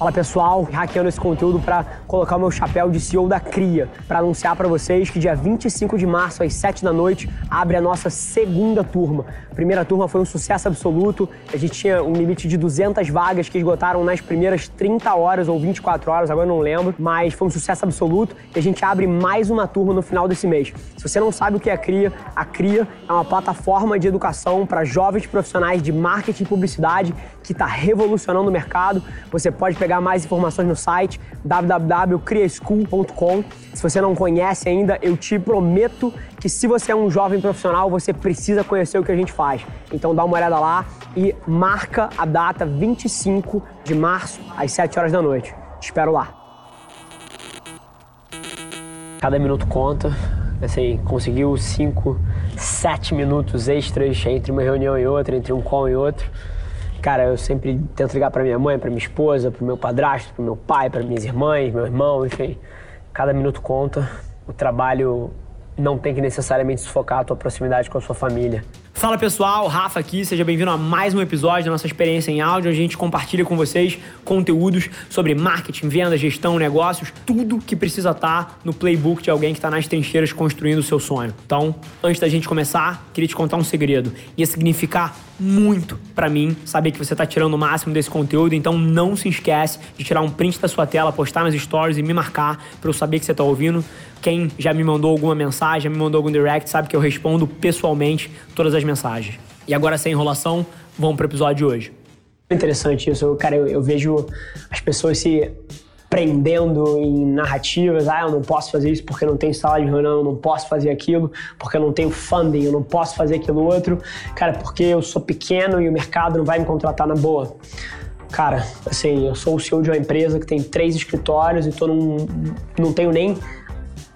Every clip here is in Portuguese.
Fala pessoal, hackeando esse conteúdo para colocar o meu chapéu de CEO da Cria, para anunciar para vocês que dia 25 de março às 7 da noite abre a nossa segunda turma. A primeira turma foi um sucesso absoluto, a gente tinha um limite de 200 vagas que esgotaram nas primeiras 30 horas ou 24 horas, agora não lembro, mas foi um sucesso absoluto e a gente abre mais uma turma no final desse mês. Se você não sabe o que é a Cria, a Cria é uma plataforma de educação para jovens profissionais de marketing e publicidade que está revolucionando o mercado. Você pode pegar mais informações no site www.criaschool.com. Se você não conhece ainda, eu te prometo que se você é um jovem profissional, você precisa conhecer o que a gente faz. Então dá uma olhada lá e marca a data 25 de março às 7 horas da noite. Te espero lá. Cada minuto conta. Assim, conseguiu 5, 7 minutos extras entre uma reunião e outra, entre um call e outro Cara, eu sempre tento ligar para minha mãe, para minha esposa, para meu padrasto, para meu pai, para minhas irmãs, meu irmão, enfim. Cada minuto conta. O trabalho não tem que necessariamente sufocar a tua proximidade com a sua família. Fala pessoal, Rafa aqui, seja bem-vindo a mais um episódio da nossa experiência em áudio. A gente compartilha com vocês conteúdos sobre marketing, venda, gestão, negócios, tudo que precisa estar tá no playbook de alguém que está nas trincheiras construindo o seu sonho. Então, antes da gente começar, queria te contar um segredo. Ia significar muito para mim saber que você está tirando o máximo desse conteúdo, então não se esquece de tirar um print da sua tela, postar nas stories e me marcar para eu saber que você está ouvindo. Quem já me mandou alguma mensagem, já me mandou algum direct, sabe que eu respondo pessoalmente todas as mensagens. E agora, sem enrolação, vamos pro episódio de hoje. Interessante isso. Cara, eu, eu vejo as pessoas se prendendo em narrativas. Ah, eu não posso fazer isso porque não tenho sala de reunião, eu não posso fazer aquilo porque eu não tenho funding, eu não posso fazer aquilo outro. Cara, porque eu sou pequeno e o mercado não vai me contratar na boa. Cara, assim, eu sou o CEO de uma empresa que tem três escritórios e tô num, não tenho nem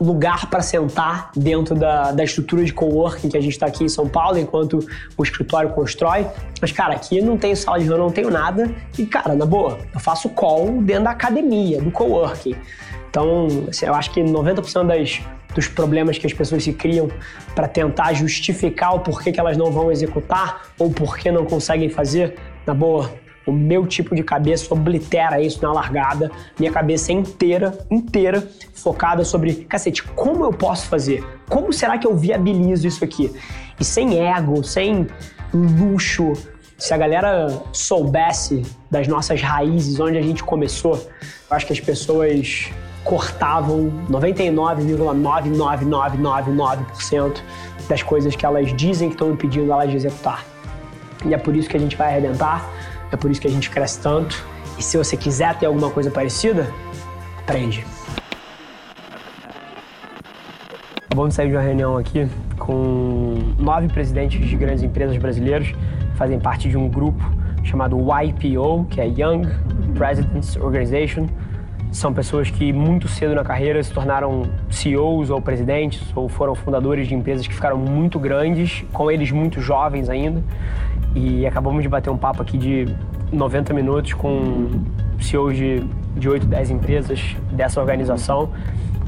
lugar para sentar dentro da, da estrutura de coworking que a gente está aqui em São Paulo, enquanto o escritório constrói. Mas, cara, aqui não tenho sala de reunião, não tenho nada. E, cara, na boa, eu faço call dentro da academia, do coworking. Então, assim, eu acho que 90% das, dos problemas que as pessoas se criam para tentar justificar o porquê que elas não vão executar ou porquê não conseguem fazer, na boa, o meu tipo de cabeça oblitera isso na largada. Minha cabeça é inteira, inteira, focada sobre, cacete, como eu posso fazer? Como será que eu viabilizo isso aqui? E sem ego, sem luxo. Se a galera soubesse das nossas raízes, onde a gente começou, eu acho que as pessoas cortavam 99,99999% das coisas que elas dizem que estão impedindo elas de executar. E é por isso que a gente vai arrebentar é por isso que a gente cresce tanto. E se você quiser ter alguma coisa parecida, aprende. De sair de uma reunião aqui com nove presidentes de grandes empresas brasileiras fazem parte de um grupo chamado YPO, que é Young Presidents Organization. São pessoas que muito cedo na carreira se tornaram CEOs ou presidentes ou foram fundadores de empresas que ficaram muito grandes, com eles muito jovens ainda. E acabamos de bater um papo aqui de 90 minutos com CEOs de, de 8, 10 empresas dessa organização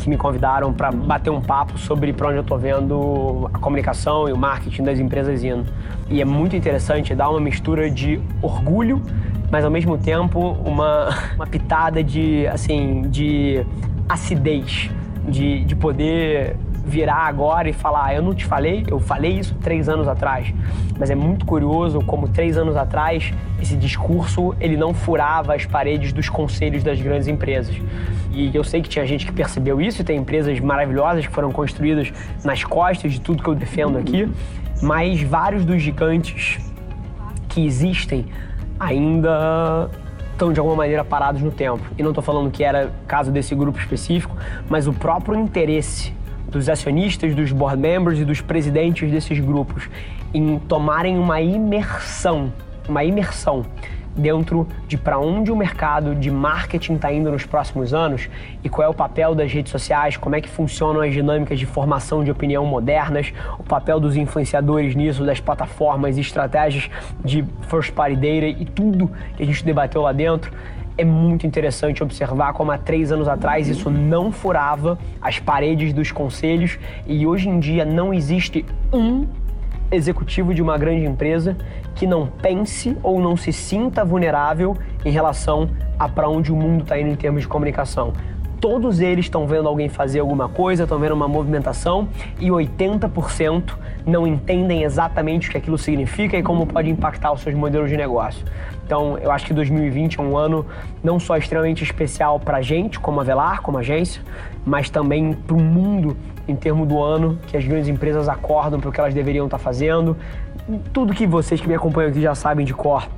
que me convidaram para bater um papo sobre para onde eu estou vendo a comunicação e o marketing das empresas indo. E é muito interessante, dá uma mistura de orgulho, mas ao mesmo tempo uma, uma pitada de, assim, de acidez, de, de poder virar agora e falar, ah, eu não te falei, eu falei isso três anos atrás. Mas é muito curioso como três anos atrás esse discurso ele não furava as paredes dos conselhos das grandes empresas. E eu sei que tinha gente que percebeu isso e tem empresas maravilhosas que foram construídas nas costas de tudo que eu defendo aqui, mas vários dos gigantes que existem ainda estão de alguma maneira parados no tempo. E não estou falando que era caso desse grupo específico, mas o próprio interesse dos acionistas, dos board members e dos presidentes desses grupos em tomarem uma imersão, uma imersão dentro de para onde o mercado de marketing está indo nos próximos anos e qual é o papel das redes sociais, como é que funcionam as dinâmicas de formação de opinião modernas, o papel dos influenciadores nisso, das plataformas e estratégias de first party data e tudo que a gente debateu lá dentro é muito interessante observar como há três anos atrás isso não furava as paredes dos conselhos e hoje em dia não existe um executivo de uma grande empresa que não pense ou não se sinta vulnerável em relação a para onde o mundo está indo em termos de comunicação. Todos eles estão vendo alguém fazer alguma coisa, estão vendo uma movimentação e 80% não entendem exatamente o que aquilo significa e como pode impactar os seus modelos de negócio. Então, eu acho que 2020 é um ano não só extremamente especial para a gente, como a Velar, como agência, mas também para o mundo em termos do ano que as grandes empresas acordam para o que elas deveriam estar tá fazendo. Tudo que vocês que me acompanham aqui já sabem de cor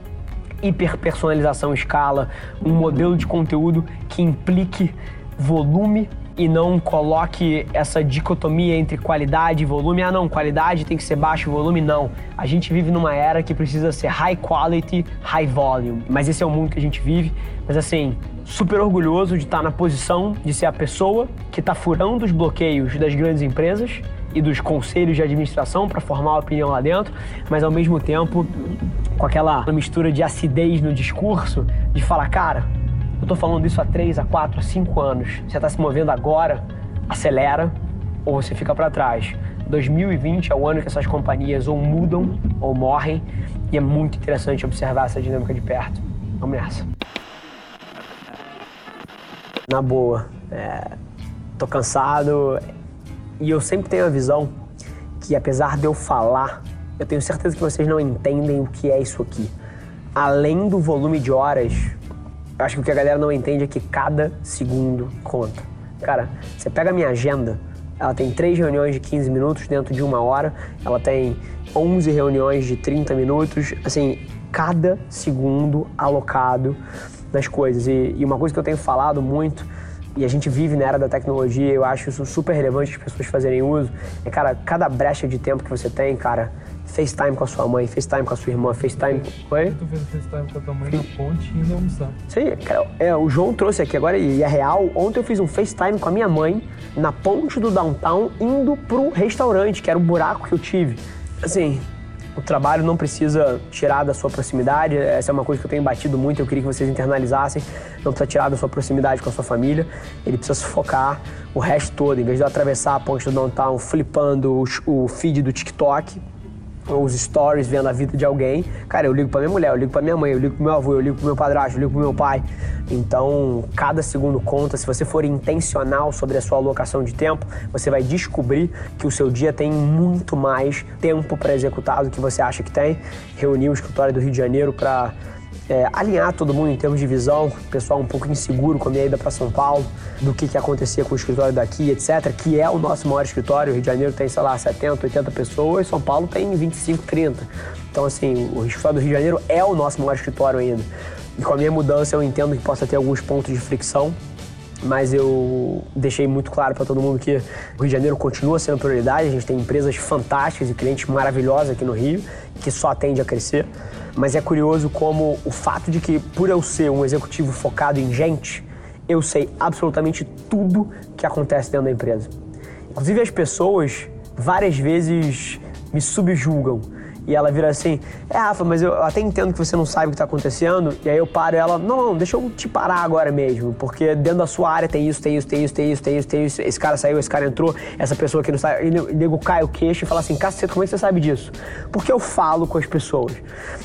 hiperpersonalização escala, um modelo de conteúdo que implique volume e não coloque essa dicotomia entre qualidade e volume. Ah, não, qualidade tem que ser baixo volume, não. A gente vive numa era que precisa ser high quality, high volume. Mas esse é o mundo que a gente vive. Mas assim, super orgulhoso de estar na posição de ser a pessoa que está furando os bloqueios das grandes empresas e dos conselhos de administração para formar a opinião lá dentro, mas ao mesmo tempo com aquela mistura de acidez no discurso, de falar, cara, eu tô falando isso há 3, a 4, a 5 anos. Você está se movendo agora, acelera ou você fica para trás. 2020 é o ano que essas companhias ou mudam ou morrem e é muito interessante observar essa dinâmica de perto. Vamos nessa. Na boa, é, tô cansado e eu sempre tenho a visão que apesar de eu falar, eu tenho certeza que vocês não entendem o que é isso aqui. Além do volume de horas acho que o que a galera não entende é que cada segundo conta. Cara, você pega a minha agenda, ela tem três reuniões de 15 minutos dentro de uma hora, ela tem 11 reuniões de 30 minutos, assim, cada segundo alocado nas coisas. E, e uma coisa que eu tenho falado muito, e a gente vive na era da tecnologia, eu acho isso super relevante as pessoas fazerem uso, é, cara, cada brecha de tempo que você tem, cara, FaceTime com a sua mãe, FaceTime com a sua irmã, FaceTime. Oi? Tu fez FaceTime com a tua mãe na ponte indo almoçar. Sim, cara, é, o João trouxe aqui agora e é real. Ontem eu fiz um FaceTime com a minha mãe na ponte do downtown indo pro restaurante, que era o buraco que eu tive. Assim, o trabalho não precisa tirar da sua proximidade, essa é uma coisa que eu tenho batido muito, eu queria que vocês internalizassem. Não precisa tirar da sua proximidade com a sua família, ele precisa focar o resto todo. Em vez de eu atravessar a ponte do downtown flipando o feed do TikTok, os stories vendo a vida de alguém, cara, eu ligo pra minha mulher, eu ligo pra minha mãe, eu ligo pro meu avô, eu ligo pro meu padrasto, eu ligo pro meu pai. Então, cada segundo conta. Se você for intencional sobre a sua alocação de tempo, você vai descobrir que o seu dia tem muito mais tempo para executar do que você acha que tem. Reuni o escritório do Rio de Janeiro para é, alinhar todo mundo em termos de visão, o pessoal um pouco inseguro com a minha ida para São Paulo, do que, que acontecia com o escritório daqui, etc., que é o nosso maior escritório. O Rio de Janeiro tem, sei lá, 70, 80 pessoas, São Paulo tem 25, 30. Então, assim, o escritório do Rio de Janeiro é o nosso maior escritório ainda. E com a minha mudança eu entendo que possa ter alguns pontos de fricção, mas eu deixei muito claro para todo mundo que o Rio de Janeiro continua sendo prioridade. A gente tem empresas fantásticas e clientes maravilhosos aqui no Rio, que só tende a crescer. Mas é curioso como o fato de que, por eu ser um executivo focado em gente, eu sei absolutamente tudo que acontece dentro da empresa. Inclusive, as pessoas várias vezes me subjulgam e ela vira assim: É, Rafa, mas eu até entendo que você não sabe o que está acontecendo. E aí eu paro ela: Não, não, deixa eu te parar agora mesmo. Porque dentro da sua área tem isso, tem isso, tem isso, tem isso, tem isso, tem isso. Esse cara saiu, esse cara entrou, essa pessoa aqui não sai. E o nego cai o queixo e fala assim: Caceta, como é que você sabe disso? Porque eu falo com as pessoas.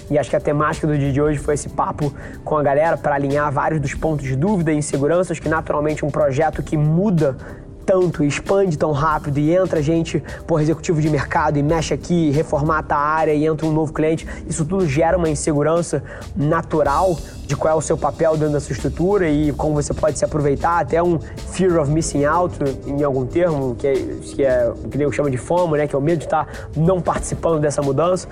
E acho que a temática do dia de hoje foi esse papo com a galera para alinhar vários dos pontos de dúvida e inseguranças que naturalmente um projeto que muda tanto, expande tão rápido e entra gente, por executivo de mercado e mexe aqui, reformata a área e entra um novo cliente, isso tudo gera uma insegurança natural de qual é o seu papel dentro da sua estrutura e como você pode se aproveitar, até um fear of missing out, em algum termo, que é, que é o que eu chamo de FOMO, né, que é o medo de estar não participando dessa mudança,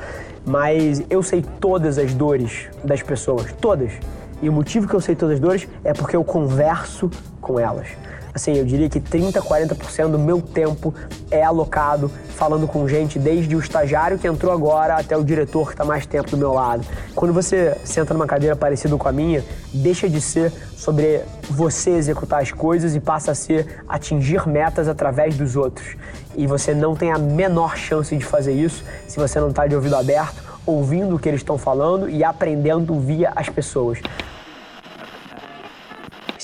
mas eu sei todas as dores das pessoas, todas. E o motivo que eu sei todas as dores é porque eu converso com elas assim, eu diria que 30, 40% do meu tempo é alocado falando com gente, desde o estagiário que entrou agora até o diretor que está mais tempo do meu lado. Quando você senta numa cadeira parecida com a minha, deixa de ser sobre você executar as coisas e passa a ser atingir metas através dos outros. E você não tem a menor chance de fazer isso se você não está de ouvido aberto, ouvindo o que eles estão falando e aprendendo via as pessoas.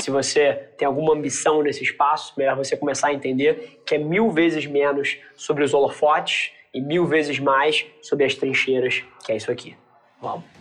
Se você tem alguma ambição nesse espaço, melhor você começar a entender que é mil vezes menos sobre os holofotes e mil vezes mais sobre as trincheiras, que é isso aqui. Vamos.